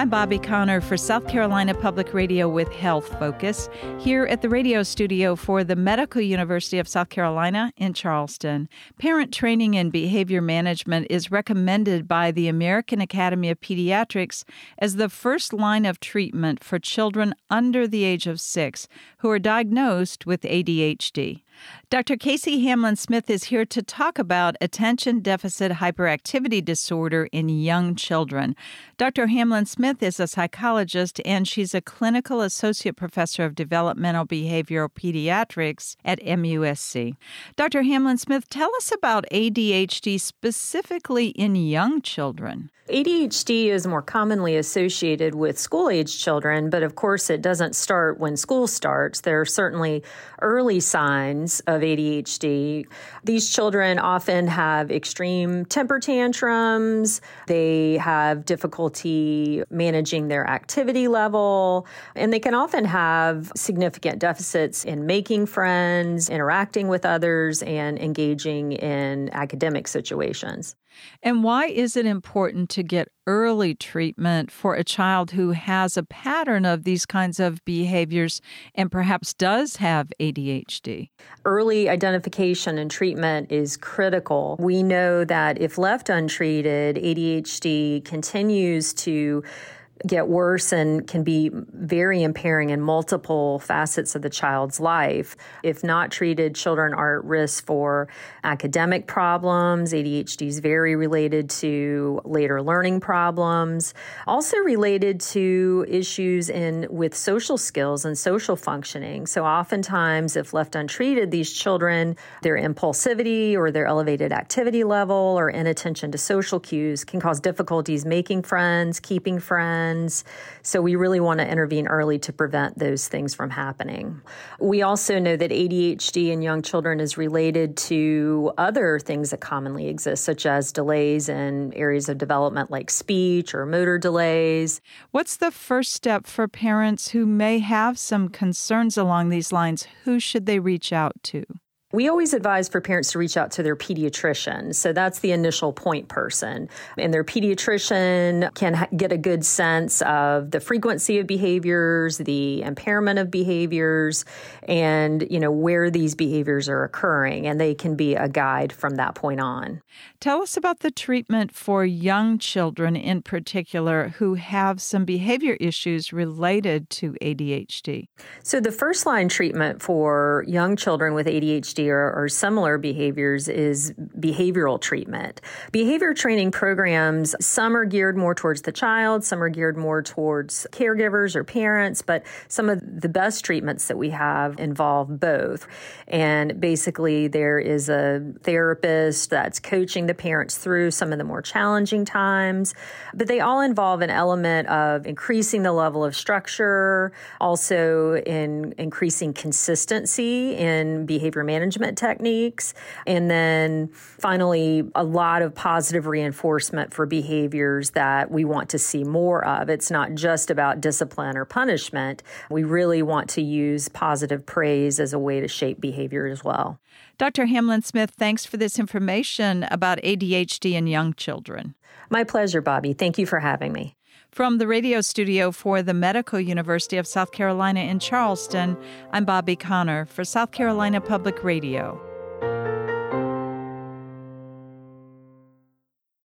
I'm Bobbi Conner for South Carolina Public Radio with Health Focus, here at the radio studio for the Medical University of South Carolina in Charleston. Parent training in behavior management is recommended by the American Academy of Pediatrics as the first line of treatment for children under the age of six who are diagnosed with ADHD. Dr. Kasey Hamlin Smith is here to talk about attention deficit hyperactivity disorder in young children. Dr. Hamlin Smith is a psychologist and she's a clinical associate professor of developmental behavioral pediatrics at MUSC. Dr. Hamlin Smith, tell us about ADHD specifically in young children. ADHD is more commonly associated with school age children, but of course it doesn't start when school starts. There are certainly early signs of ADHD. These children often have extreme temper tantrums. They have difficulty managing their activity level, and they can often have significant deficits in making friends, interacting with others, and engaging in academic situations. And why is it important to get early treatment for a child who has a pattern of these kinds of behaviors and perhaps does have ADHD? Early identification and treatment is critical. We know that if left untreated, ADHD continues to get worse and can be very impairing in multiple facets of the child's life. If not treated, children are at risk for academic problems. ADHD is very related to later learning problems, also related to issues in with social skills and social functioning. So oftentimes if left untreated, these children, their impulsivity or their elevated activity level or inattention to social cues can cause difficulties making friends, keeping friends, So we really want to intervene early to prevent those things from happening. We also know that ADHD in young children is related to other things that commonly exist, such as delays in areas of development like speech or motor delays. What's the first step for parents who may have some concerns along these lines? Who should they reach out to? We always advise for parents to reach out to their pediatrician. So that's the initial point person. And their pediatrician can ha- get a good sense of the frequency of behaviors, the impairment of behaviors, and, you know, where these behaviors are occurring. And they can be a guide from that point on. Tell us about the treatment for young children in particular who have some behavior issues related to ADHD. So the first line treatment for young children with Or, or similar behaviors is behavioral treatment. Behavior training programs, some are geared more towards the child, some are geared more towards caregivers or parents, but some of the best treatments that we have involve both. And basically, there is a therapist that's coaching the parents through some of the more challenging times, but they all involve an element of increasing the level of structure, also in increasing consistency in behavior management management techniques. And then finally, a lot of positive reinforcement for behaviors that we want to see more of. It's not just about discipline or punishment. We really want to use positive praise as a way to shape behavior as well. Dr. Hamlin Smith, thanks for this information about ADHD in young children. My pleasure, Bobbi. Thank you for having me. From the radio studio for the Medical University of South Carolina in Charleston, I'm Bobbi Conner for South Carolina Public Radio.